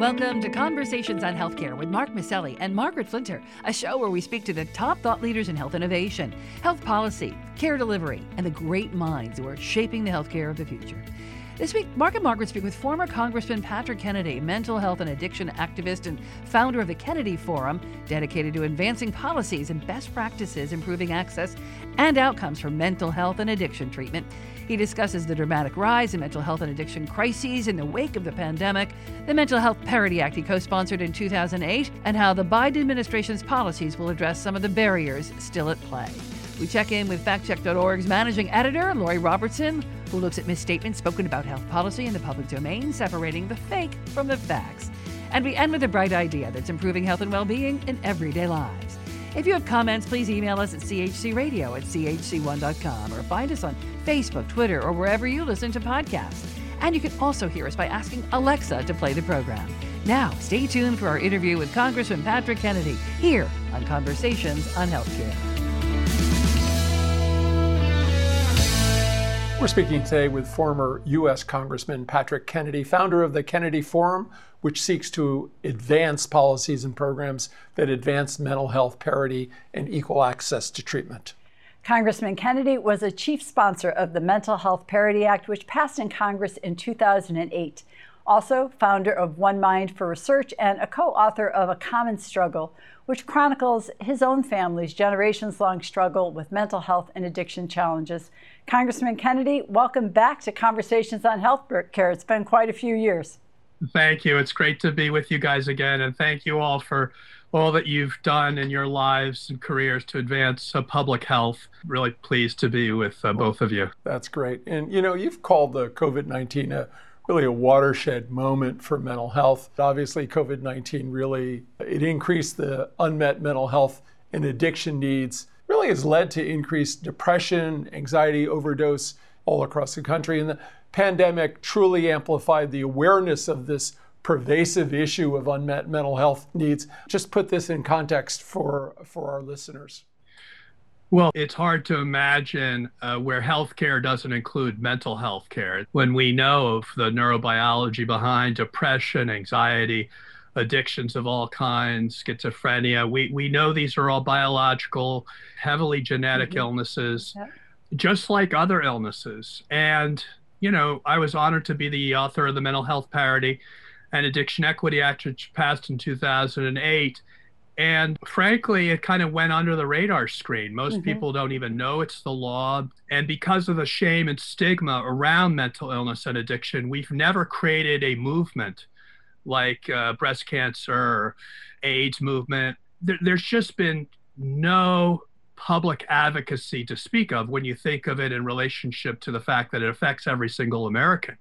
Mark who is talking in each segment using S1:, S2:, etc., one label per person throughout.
S1: Welcome to Conversations on Healthcare with Mark Masselli and Margaret Flinter, a show where we speak to the top thought leaders in health innovation, health policy, care delivery, and the great minds who are shaping the healthcare of the future. This week, Mark and Margaret speak with former Congressman Patrick Kennedy, mental health and addiction activist and founder of the Kennedy Forum, dedicated to advancing policies and best practices improving access and outcomes for mental health and addiction treatment. He discusses the dramatic rise in mental health and addiction crises in the wake of the pandemic, the Mental Health Parity Act he co sponsored in 2008, and how the Biden administration's policies will address some of the barriers still at play. We check in with FactCheck.org's managing editor, Lori Robertson, who looks at misstatements spoken about health policy in the public domain, separating the fake from the facts. And we end with a bright idea that's improving health and well being in everyday lives. If you have comments, please email us at chcradio at chc1.com or find us on Facebook, Twitter, or wherever you listen to podcasts. And you can also hear us by asking Alexa to play the program. Now, stay tuned for our interview with Congressman Patrick Kennedy here on Conversations on Healthcare.
S2: We're speaking today with former U.S. Congressman Patrick Kennedy, founder of the Kennedy Forum, which seeks to advance policies and programs that advance mental health parity and equal access to treatment.
S3: Congressman Kennedy was a chief sponsor of the Mental Health Parity Act, which passed in Congress in 2008. Also, founder of One Mind for Research and a co author of A Common Struggle, which chronicles his own family's generations long struggle with mental health and addiction challenges. Congressman Kennedy, welcome back to Conversations on Healthcare. It's been quite a few years.
S4: Thank you. It's great to be with you guys again. And thank you all for all that you've done in your lives and careers to advance uh, public health. Really pleased to be with uh, both of you.
S2: That's great. And you know, you've called the COVID 19 a really a watershed moment for mental health. Obviously, COVID 19 really it increased the unmet mental health and addiction needs. Really has led to increased depression, anxiety, overdose all across the country. And the pandemic truly amplified the awareness of this pervasive issue of unmet mental health needs. Just put this in context for, for our listeners.
S4: Well, it's hard to imagine uh, where healthcare doesn't include mental health care. When we know of the neurobiology behind depression, anxiety, addictions of all kinds, schizophrenia, we, we know these are all biological, heavily genetic mm-hmm. illnesses, yep. just like other illnesses. And, you know, I was honored to be the author of the Mental Health Parity and Addiction Equity Act, which passed in 2008 and frankly, it kind of went under the radar screen. Most mm-hmm. people don't even know it's the law. And because of the shame and stigma around mental illness and addiction, we've never created a movement like uh, breast cancer AIDS movement. There, there's just been no public advocacy to speak of when you think of it in relationship to the fact that it affects every single American.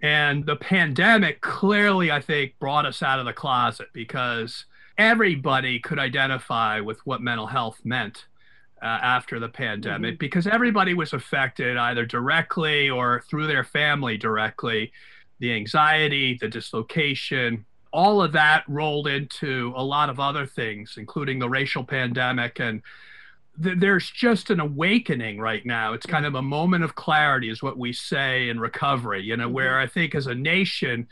S4: And the pandemic clearly, I think, brought us out of the closet because everybody could identify with what mental health meant uh, after the pandemic mm-hmm. because everybody was affected either directly or through their family directly. The anxiety, the dislocation, all of that rolled into a lot of other things, including the racial pandemic. And th- there's just an awakening right now. It's kind of a moment of clarity, is what we say in recovery, you know, mm-hmm. where I think as a nation,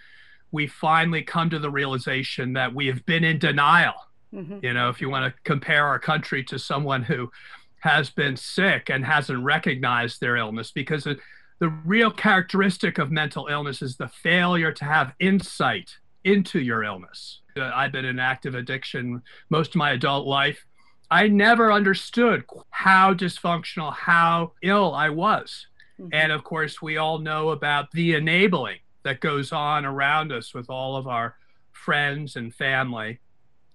S4: we finally come to the realization that we have been in denial. Mm-hmm. You know, if you want to compare our country to someone who has been sick and hasn't recognized their illness, because the real characteristic of mental illness is the failure to have insight into your illness. Uh, I've been in active addiction most of my adult life. I never understood how dysfunctional, how ill I was. Mm-hmm. And of course, we all know about the enabling that goes on around us with all of our friends and family.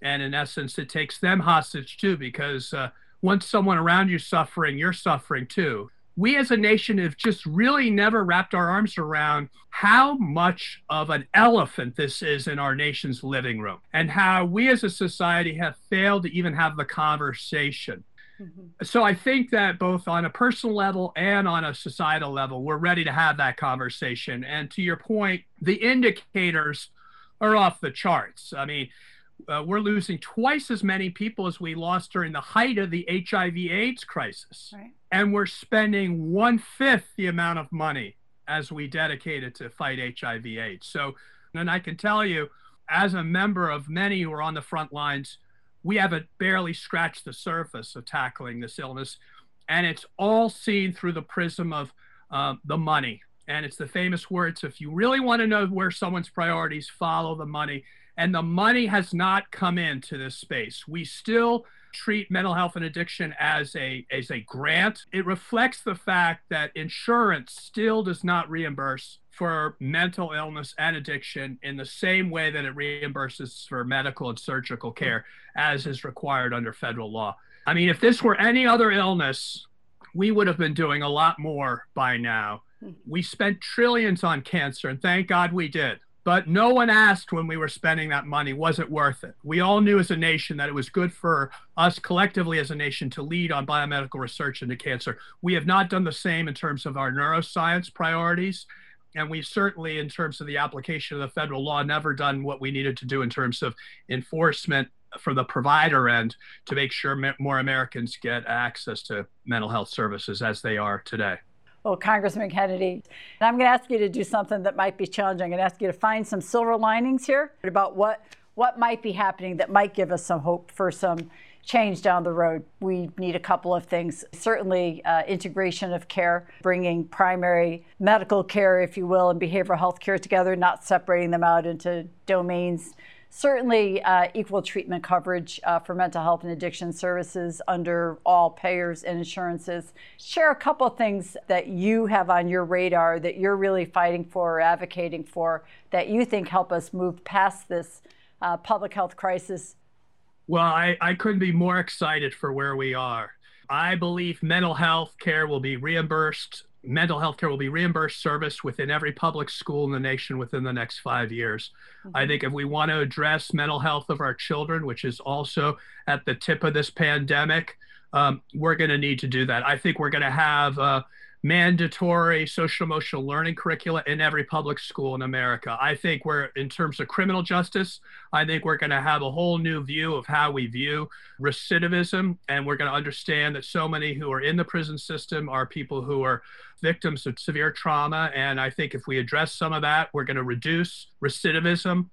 S4: And in essence, it takes them hostage too, because uh, once someone around you suffering, you're suffering too. We as a nation have just really never wrapped our arms around how much of an elephant this is in our nation's living room and how we as a society have failed to even have the conversation Mm-hmm. So I think that both on a personal level and on a societal level, we're ready to have that conversation. And to your point, the indicators are off the charts. I mean, uh, we're losing twice as many people as we lost during the height of the HIV AIDS crisis. Right. And we're spending one fifth the amount of money as we dedicated to fight HIV AIDS. So And I can tell you, as a member of many who are on the front lines, we haven't barely scratched the surface of tackling this illness. And it's all seen through the prism of uh, the money. And it's the famous words if you really want to know where someone's priorities, follow the money. And the money has not come into this space. We still treat mental health and addiction as a as a grant. It reflects the fact that insurance still does not reimburse for mental illness and addiction in the same way that it reimburses for medical and surgical care as is required under federal law. I mean, if this were any other illness, we would have been doing a lot more by now. Hmm. We spent trillions on cancer, and thank God we did. But no one asked when we were spending that money, was it worth it? We all knew as a nation that it was good for us collectively as a nation to lead on biomedical research into cancer. We have not done the same in terms of our neuroscience priorities. And we certainly, in terms of the application of the federal law, never done what we needed to do in terms of enforcement from the provider end to make sure more Americans get access to mental health services as they are today.
S3: Well, Congressman Kennedy, I'm going to ask you to do something that might be challenging. I'm going to ask you to find some silver linings here about what what might be happening that might give us some hope for some change down the road. We need a couple of things. Certainly, uh, integration of care, bringing primary medical care, if you will, and behavioral health care together, not separating them out into domains certainly uh, equal treatment coverage uh, for mental health and addiction services under all payers and insurances. Share a couple of things that you have on your radar that you're really fighting for or advocating for that you think help us move past this uh, public health crisis.
S4: Well, I, I couldn't be more excited for where we are. I believe mental health care will be reimbursed mental health care will be reimbursed service within every public school in the nation within the next five years. Mm-hmm. I think if we want to address mental health of our children, which is also at the tip of this pandemic, um, we're going to need to do that. I think we're going to have uh, mandatory social emotional learning curricula in every public school in America. I think we're, in terms of criminal justice, I think we're going to have a whole new view of how we view recidivism. And we're going to understand that so many who are in the prison system are people who are victims of severe trauma. And I think if we address some of that, we're going to reduce recidivism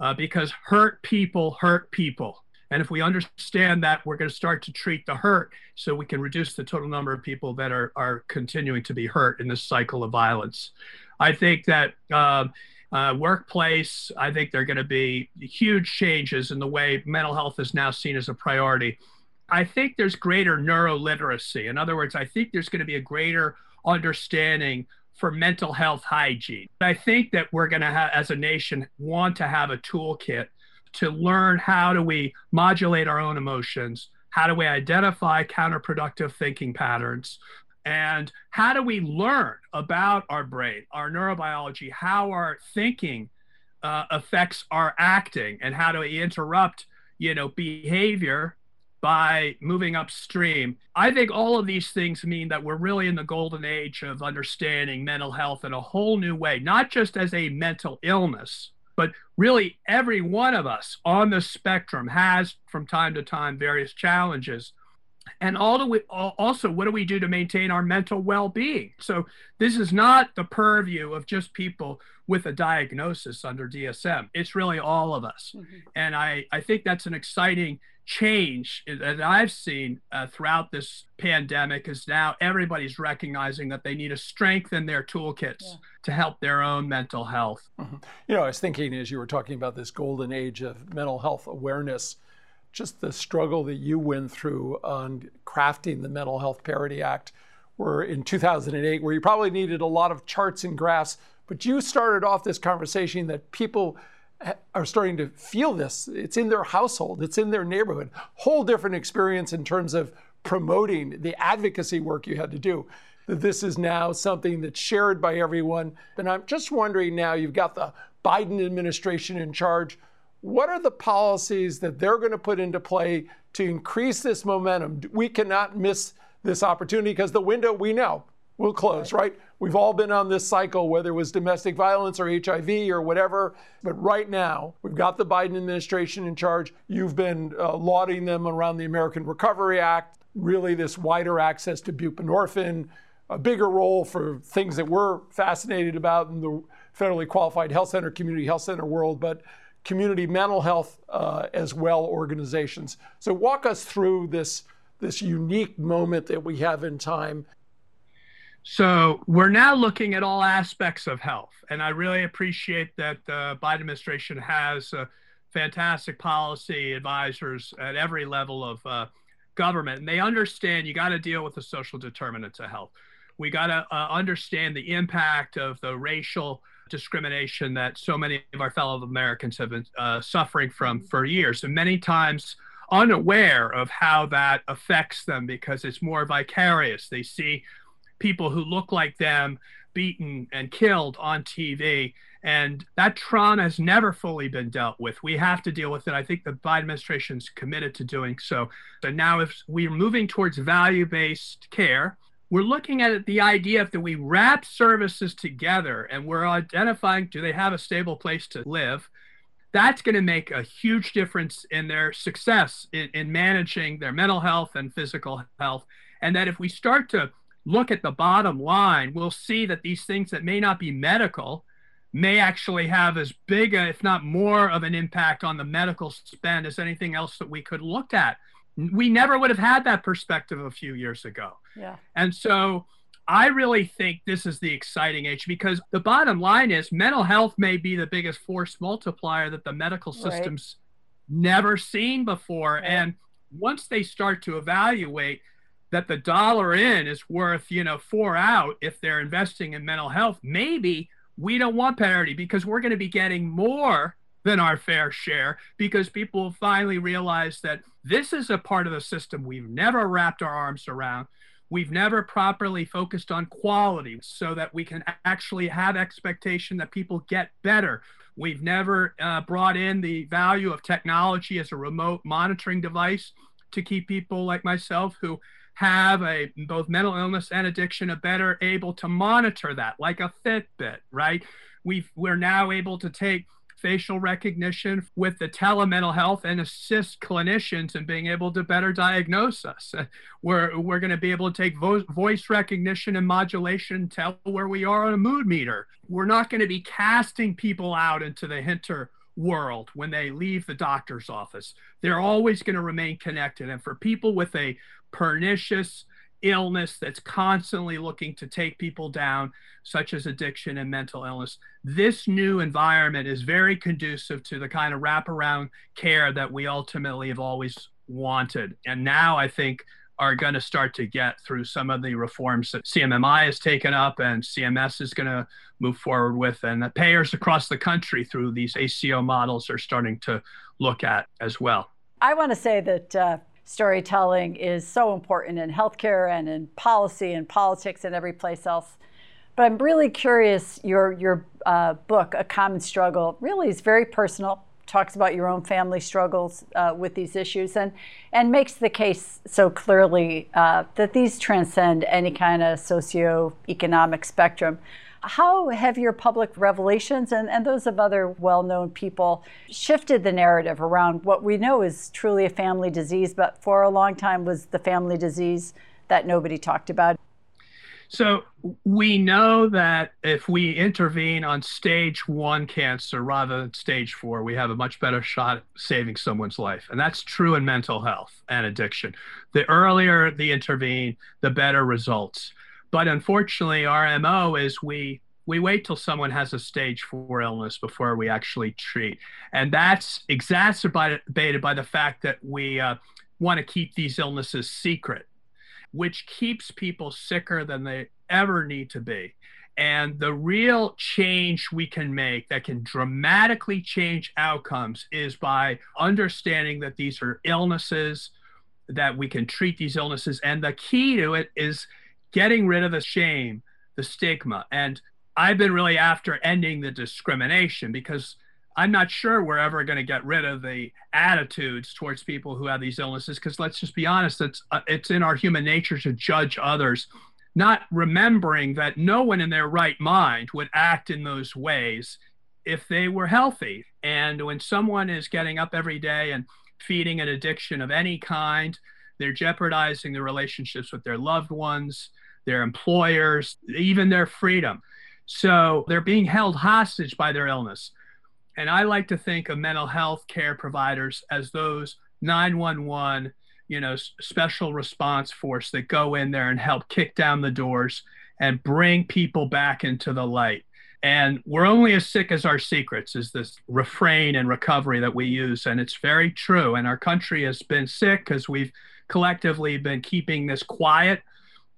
S4: uh, because hurt people hurt people. And if we understand that, we're going to start to treat the hurt so we can reduce the total number of people that are, are continuing to be hurt in this cycle of violence. I think that uh, uh, workplace, I think there are going to be huge changes in the way mental health is now seen as a priority. I think there's greater neuroliteracy. In other words, I think there's going to be a greater understanding for mental health hygiene. I think that we're going to as a nation, want to have a toolkit to learn how do we modulate our own emotions, how do we identify counterproductive thinking patterns, and how do we learn about our brain, our neurobiology, how our thinking uh, affects our acting, and how do we interrupt, you know, behavior by moving upstream. I think all of these things mean that we're really in the golden age of understanding mental health in a whole new way, not just as a mental illness, but really, every one of us on the spectrum has, from time to time, various challenges. And all do we, also, what do we do to maintain our mental well being? So, this is not the purview of just people with a diagnosis under DSM. It's really all of us. Mm-hmm. And I, I think that's an exciting change that I've seen uh, throughout this pandemic is now everybody's recognizing that they need to strengthen their toolkits yeah. to help their own mental health.
S2: Mm-hmm. You know, I was thinking as you were talking about this golden age of mental health awareness, just the struggle that you went through on crafting the Mental Health Parity Act, where in 2008, where you probably needed a lot of charts and graphs, but you started off this conversation that people are starting to feel this. It's in their household, it's in their neighborhood. Whole different experience in terms of promoting the advocacy work you had to do. That this is now something that's shared by everyone. And I'm just wondering now, you've got the Biden administration in charge. What are the policies that they're going to put into play to increase this momentum? We cannot miss this opportunity because the window we know will close, right? We've all been on this cycle, whether it was domestic violence or HIV or whatever. But right now, we've got the Biden administration in charge. You've been uh, lauding them around the American Recovery Act, really this wider access to buprenorphine, a bigger role for things that we're fascinated about in the federally qualified health center, community health center world, but community mental health uh, as well organizations. So walk us through this this unique moment that we have in time.
S4: So we're now looking at all aspects of health, and I really appreciate that the Biden administration has uh, fantastic policy advisors at every level of uh, government, and they understand you got to deal with the social determinants of health. We got to uh, understand the impact of the racial discrimination that so many of our fellow Americans have been uh, suffering from for years, and many times unaware of how that affects them because it's more vicarious. They see people who look like them beaten and killed on TV. And that trauma has never fully been dealt with. We have to deal with it. I think the Biden administration is committed to doing so. And now, if we're moving towards value based care, we're looking at the idea that we wrap services together and we're identifying do they have a stable place to live? That's going to make a huge difference in their success in, in managing their mental health and physical health. And that if we start to look at the bottom line, we'll see that these things that may not be medical may actually have as big, a, if not more, of an impact on the medical spend as anything else that we could look at. We never would have had that perspective a few years ago.
S3: Yeah.
S4: And so I really think this is the exciting age because the bottom line is mental health may be the biggest force multiplier that the medical system's right. never seen before. Right. And once they start to evaluate that the dollar in is worth, you know, four out if they're investing in mental health, maybe we don't want parity because we're going to be getting more than our fair share because people will finally realize that this is a part of the system we've never wrapped our arms around. We've never properly focused on quality so that we can actually have expectation that people get better. We've never uh, brought in the value of technology as a remote monitoring device to keep people like myself who have a both mental illness and addiction are better able to monitor that like a fitbit right we we're now able to take facial recognition with the telemental health and assist clinicians in being able to better diagnose us. We're, we're going to be able to take vo- voice recognition and modulation, tell where we are on a mood meter. We're not going to be casting people out into the hinter world when they leave the doctor's office. They're always going to remain connected. And for people with a pernicious illness that's constantly looking to take people down, such as addiction and mental illness, this new environment is very conducive to the kind of wraparound care that we ultimately have always wanted. And now I think are going to start to get through some of the reforms that CMMI has taken up and CMS is going to move forward with, and the payers across the country through these ACO models are starting to look at as well.
S3: I want to say that uh, storytelling is so important in healthcare and in policy and politics and every place else. But I'm really curious. Your your uh, book, A Common Struggle, really is very personal talks about your own family struggles uh, with these issues and, and makes the case so clearly uh, that these transcend any kind of socioeconomic spectrum. How have your public revelations and, and those of other well known people shifted the narrative around what we know is truly a family disease, but for a long time was the family disease that nobody talked about?
S4: So we know that if we intervene on stage one cancer rather than stage four, we have a much better shot at saving someone's life. And that's true in mental health and addiction. The earlier the intervene, the better results. But unfortunately, our MO is we we wait till someone has a stage four illness before we actually treat. And that's exacerbated by the fact that we uh, want to keep these illnesses secret which keeps people sicker than they ever need to be. And the real change we can make that can dramatically change outcomes is by understanding that these are illnesses, that we can treat these illnesses. And the key to it is getting rid of the shame, the stigma. And I've been really after ending the discrimination because I'm not sure we're ever going to get rid of the attitudes towards people who have these illnesses because let's just be honest, it's uh, it's in our human nature to judge others, not remembering that no one in their right mind would act in those ways if they were healthy. And when someone is getting up every day and feeding an addiction of any kind, they're jeopardizing the relationships with their loved ones. Their employers, even their freedom. So they're being held hostage by their illness. And I like to think of mental health care providers as those 911, you know, special response force that go in there and help kick down the doors and bring people back into the light. And we're only as sick as our secrets, is this refrain and recovery that we use. And it's very true. And our country has been sick because we've collectively been keeping this quiet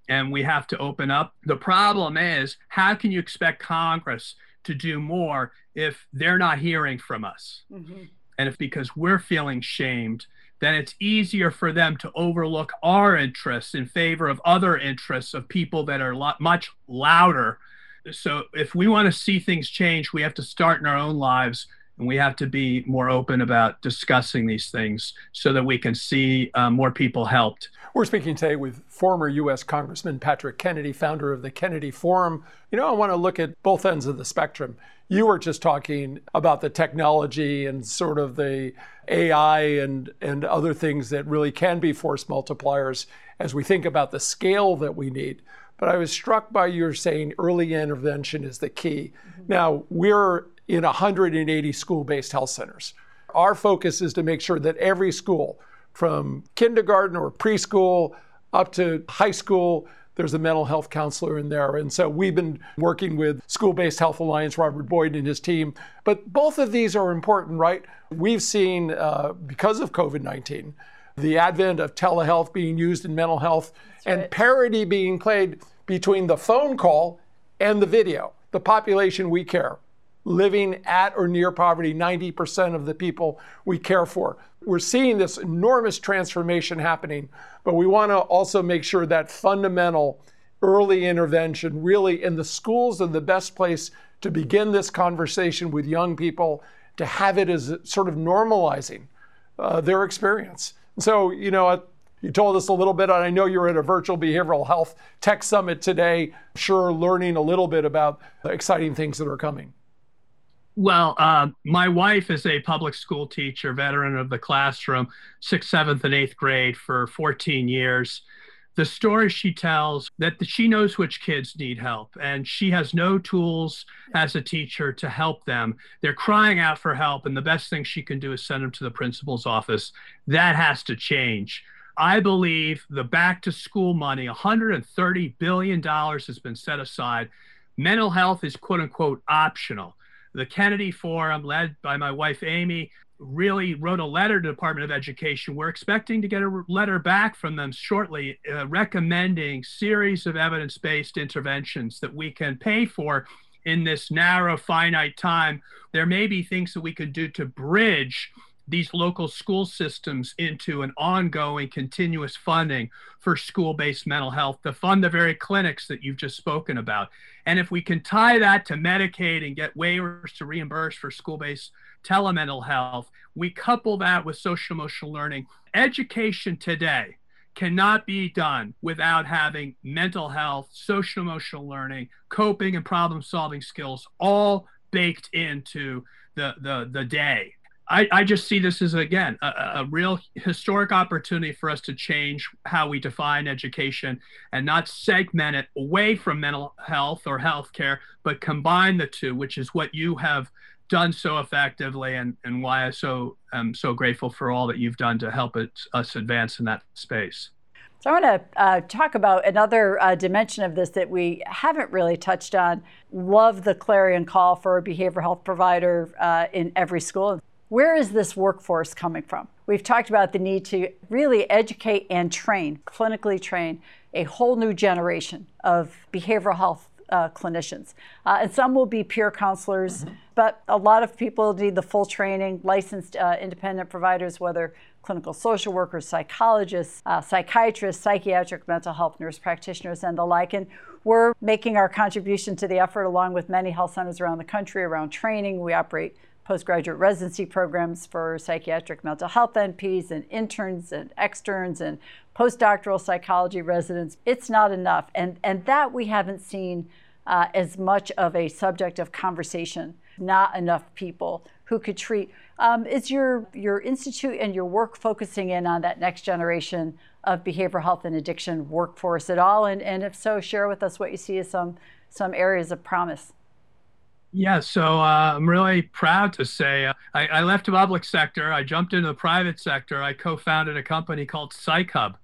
S4: and we have to open up. The problem is, how can you expect Congress to do more if they're not hearing from us? Mm-hmm. And if because we're feeling shamed, then it's easier for them to overlook our interests in favor of other interests of people that are lo- much louder. So if we want to see things change, we have to start in our own lives and we have to be more open about discussing these things so that we can see uh, more people helped.
S2: We're speaking today with former U.S. Congressman Patrick Kennedy, founder of the Kennedy Forum. You know, I want to look at both ends of the spectrum. You were just talking about the technology and sort of the AI and, and other things that really can be force multipliers as we think about the scale that we need. But I was struck by your saying early intervention is the key. Mm-hmm. Now, we're in 180 school based health centers. Our focus is to make sure that every school, from kindergarten or preschool up to high school. There's a mental health counselor in there. And so we've been working with School Based Health Alliance, Robert Boyd and his team. But both of these are important, right? We've seen, uh, because of COVID 19, the advent of telehealth being used in mental health That's and right. parity being played between the phone call and the video. The population we care living at or near poverty, 90% of the people we care for we're seeing this enormous transformation happening, but we want to also make sure that fundamental early intervention really in the schools are the best place to begin this conversation with young people to have it as sort of normalizing uh, their experience. So, you know, you told us a little bit, and I know you're at a virtual behavioral health tech summit today, sure, learning a little bit about the exciting things that are coming.
S4: Well, uh, my wife is a public school teacher, veteran of the classroom, sixth, seventh, and eighth grade for 14 years. The story she tells that she knows which kids need help, and she has no tools as a teacher to help them. They're crying out for help, and the best thing she can do is send them to the principal's office. That has to change. I believe the back to school money, $130 billion, has been set aside. Mental health is quote unquote optional the Kennedy Forum, led by my wife Amy, really wrote a letter to the Department of Education. We're expecting to get a letter back from them shortly, uh, recommending series of evidence-based interventions that we can pay for in this narrow, finite time. There may be things that we could do to bridge these local school systems into an ongoing continuous funding for school-based mental health to fund the very clinics that you've just spoken about. And if we can tie that to medicaid and get waivers to reimburse for school-based telemental health we couple that with social emotional learning. Education today cannot be done without having mental health social emotional learning coping and problem solving skills all baked into the the, the day I, I just see this as again a, a, real historic opportunity for us to change how we define education and not segment it away from mental health or healthcare, but combine the two, which is what you have done so effectively and, and why I so am so grateful for all that you've done to help it, us advance in that space.
S3: So I want to uh, talk about another uh, dimension of this that we haven't really touched on. Love the clarion call for a behavioral health provider uh, in every school. Where is this workforce coming from? We've talked about the need to really educate and train, clinically train, a whole new generation of behavioral health uh, clinicians. Uh, and some will be peer counselors, mm-hmm. but a lot of people need the full training, licensed uh, independent providers, whether clinical social workers, psychologists, uh, psychiatrists, psychiatric mental health nurse practitioners, and the like. And we're making our contribution to the effort along with many health centers around the country around training. We operate postgraduate residency programs for psychiatric mental health NPs and interns and externs and postdoctoral psychology residents. It's not enough. And, and that we haven't seen uh, as much of a subject of conversation, not enough people who could treat. Um, is your, your institute and your work focusing in on that next generation of behavioral health and addiction workforce at all? And, and if so, share with us what you see as some, some areas of promise.
S4: Yeah, so uh, I'm really proud to say uh, I, I, left the public sector. I jumped into the private sector. I co-founded a company called PsychHub,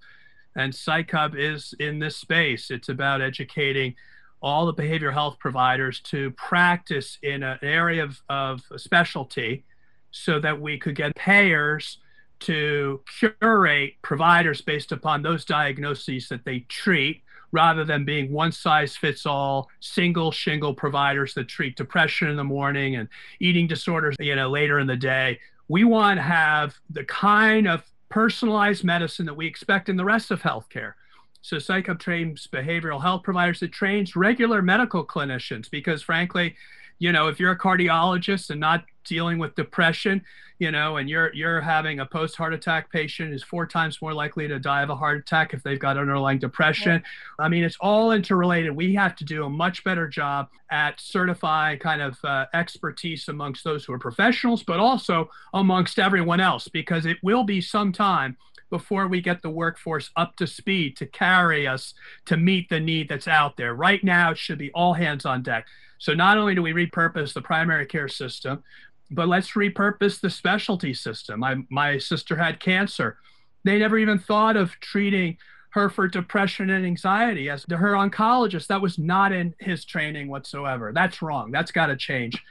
S4: and PsychHub is in this space. It's about educating all the behavioral health providers to practice in an area of, of specialty, so that we could get payers to curate providers based upon those diagnoses that they treat rather than being one size fits all single shingle providers that treat depression in the morning and eating disorders you know later in the day. We want to have the kind of personalized medicine that we expect in the rest of healthcare. So PsychHub trains behavioral health providers it trains regular medical clinicians because frankly you know if you're a cardiologist and not dealing with depression you know, and you're you're having a post heart attack patient is four times more likely to die of a heart attack if they've got underlying depression. I mean, it's all interrelated. We have to do a much better job at certifying kind of uh, expertise amongst those who are professionals, but also amongst everyone else, because it will be some time before we get the workforce up to speed to carry us to meet the need that's out there. Right now, it should be all hands on deck. So not only do we repurpose the primary care system, but let's repurpose the specialty system. My, my sister had cancer. They never even thought of treating her for depression and anxiety as to her oncologist. That was not in his training whatsoever. That's wrong. That's got to change.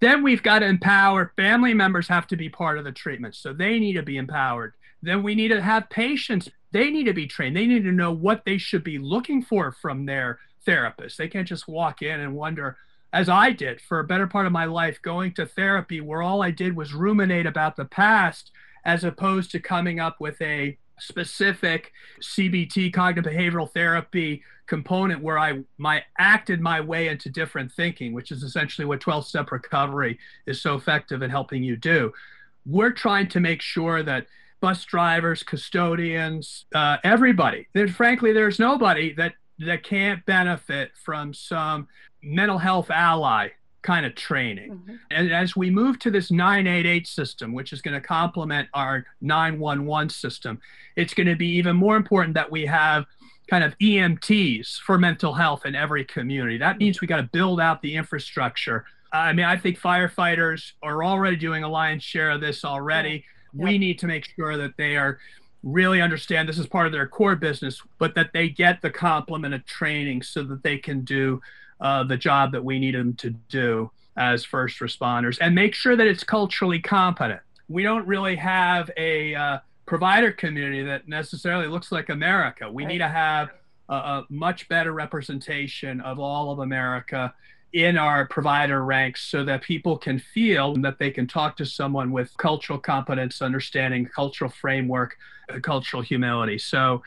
S4: Then we've got to empower family members have to be part of the treatment. So they need to be empowered. Then we need to have patients. They need to be trained. They need to know what they should be looking for from their therapist. They can't just walk in and wonder, as I did for a better part of my life, going to therapy where all I did was ruminate about the past as opposed to coming up with a specific CBT cognitive behavioral therapy component where I my acted my way into different thinking, which is essentially what 12 step recovery is so effective in helping you do. We're trying to make sure that bus drivers, custodians, uh, everybody, frankly, there's nobody that that can't benefit from some mental health ally kind of training. Mm-hmm. And as we move to this 988 system, which is going to complement our 911 system, it's going to be even more important that we have kind of EMTs for mental health in every community. That means we got to build out the infrastructure. I mean, I think firefighters are already doing a lion's share of this already. Yeah. We need to make sure that they are really understand this is part of their core business, but that they get the complement of training so that they can do uh, the job that we need them to do as first responders and make sure that it's culturally competent. We don't really have a uh, provider community that necessarily looks like America. We need to have a, a much better representation of all of America in our provider ranks so that people can feel that they can talk to someone with cultural competence, understanding cultural framework, uh, cultural humility. So,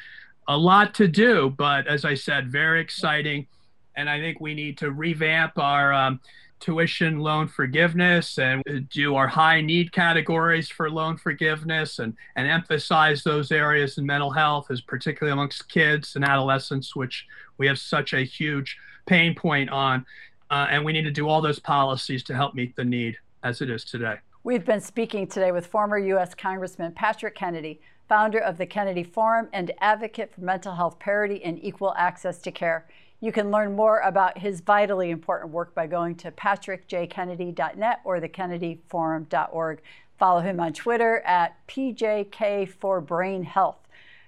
S4: a lot to do, but as I said, very exciting. And I think we need to revamp our um, tuition loan forgiveness and do our high need categories for loan forgiveness and, and emphasize those areas in mental health, as particularly amongst kids and adolescents, which we have such a huge pain point on. Uh, and we need to do all those policies to help meet the need as it is today.
S3: We've been speaking today with former U.S. Congressman Patrick Kennedy, founder of the Kennedy Forum and advocate for mental health parity and equal access to care. You can learn more about his vitally important work by going to patrickjkennedy.net or thekennedyforum.org. Follow him on Twitter at PJK for Brain Health.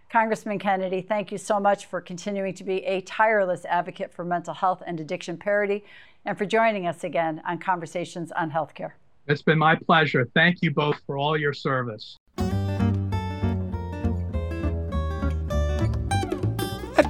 S3: Congressman Kennedy, thank you so much for continuing to be a tireless advocate for mental health and addiction parity and for joining us again on Conversations on Healthcare.
S4: It's been my pleasure. Thank you both for all your service.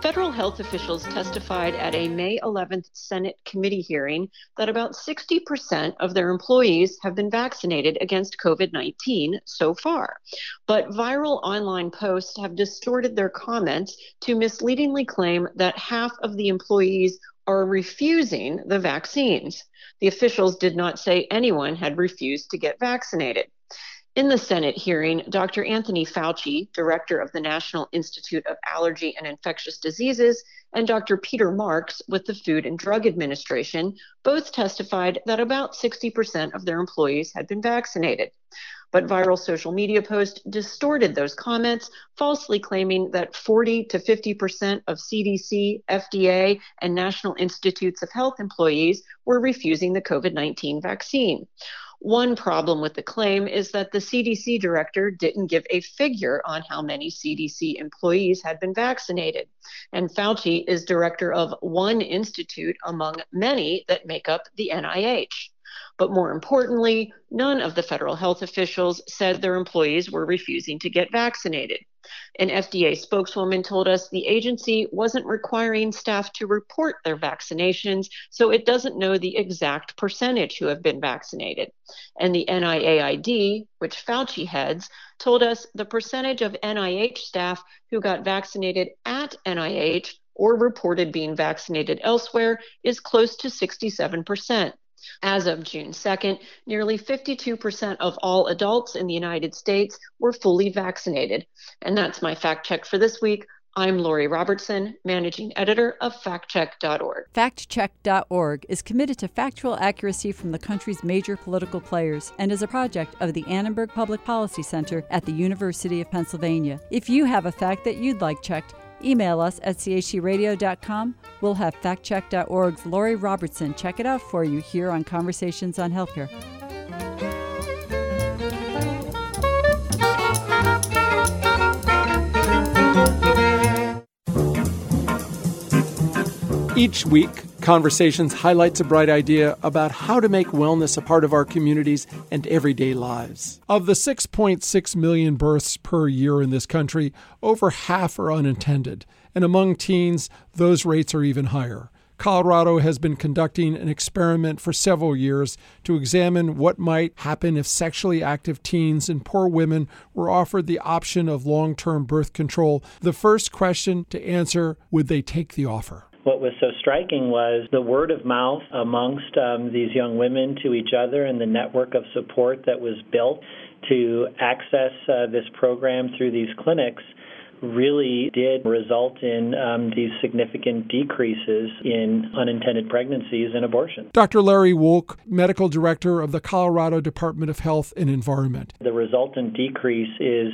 S5: Federal health officials testified at a May 11th Senate committee hearing that about 60% of their employees have been vaccinated against COVID 19 so far. But viral online posts have distorted their comments to misleadingly claim that half of the employees are refusing the vaccines. The officials did not say anyone had refused to get vaccinated. In the Senate hearing, Dr. Anthony Fauci, director of the National Institute of Allergy and Infectious Diseases, and Dr. Peter Marks with the Food and Drug Administration both testified that about 60% of their employees had been vaccinated. But viral social media posts distorted those comments, falsely claiming that 40 to 50% of CDC, FDA, and National Institutes of Health employees were refusing the COVID 19 vaccine. One problem with the claim is that the CDC director didn't give a figure on how many CDC employees had been vaccinated. And Fauci is director of one institute among many that make up the NIH. But more importantly, none of the federal health officials said their employees were refusing to get vaccinated. An FDA spokeswoman told us the agency wasn't requiring staff to report their vaccinations, so it doesn't know the exact percentage who have been vaccinated. And the NIAID, which Fauci heads, told us the percentage of NIH staff who got vaccinated at NIH or reported being vaccinated elsewhere is close to 67%. As of June 2nd, nearly 52% of all adults in the United States were fully vaccinated. And that's my fact check for this week. I'm Lori Robertson, managing editor of factcheck.org.
S3: Factcheck.org is committed to factual accuracy from the country's major political players and is a project of the Annenberg Public Policy Center at the University of Pennsylvania. If you have a fact that you'd like checked, Email us at chcradio.com. We'll have factcheck.org's Lori Robertson check it out for you here on Conversations on Healthcare.
S2: Each week, Conversations highlights a bright idea about how to make wellness a part of our communities and everyday lives. Of the 6.6 million births per year in this country, over half are unintended, and among teens, those rates are even higher. Colorado has been conducting an experiment for several years to examine what might happen if sexually active teens and poor women were offered the option of long term birth control. The first question to answer would they take the offer?
S6: What was so striking was the word of mouth amongst um, these young women to each other and the network of support that was built to access uh, this program through these clinics really did result in um, these significant decreases in unintended pregnancies and abortion.
S2: Dr. Larry Wolk, medical director of the Colorado Department of Health and Environment.
S6: The resultant decrease is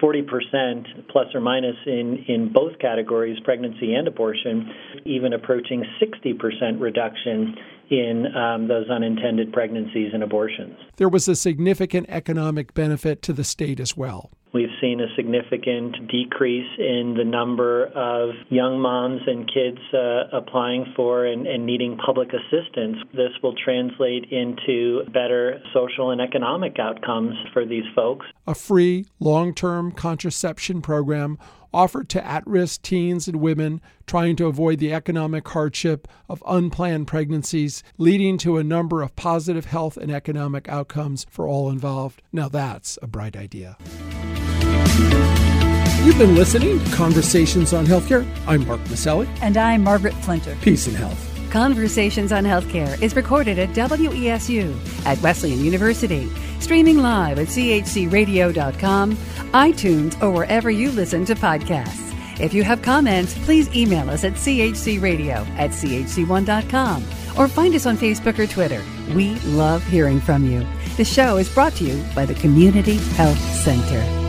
S6: 40% plus or minus in, in both categories, pregnancy and abortion, even approaching 60% reduction in um, those unintended pregnancies and abortions.
S2: There was a significant economic benefit to the state as well.
S6: We've seen a significant decrease in the number of young moms and kids uh, applying for and, and, needing public assistance. This will translate into better social and economic outcomes for these folks.
S2: A free long term contraception program offered to at risk teens and women trying to avoid the economic hardship of unplanned pregnancies, leading to a number of positive health and economic outcomes for all involved. Now that's a bright idea. You've been listening to Conversations on Healthcare. I'm Mark Masselli.
S3: And I'm Margaret Flinter.
S2: Peace and health.
S1: Conversations on Healthcare is recorded at WESU at Wesleyan University, streaming live at chcradio.com, iTunes, or wherever you listen to podcasts. If you have comments, please email us at chcradio at chc1.com or find us on Facebook or Twitter. We love hearing from you. The show is brought to you by the Community Health Center.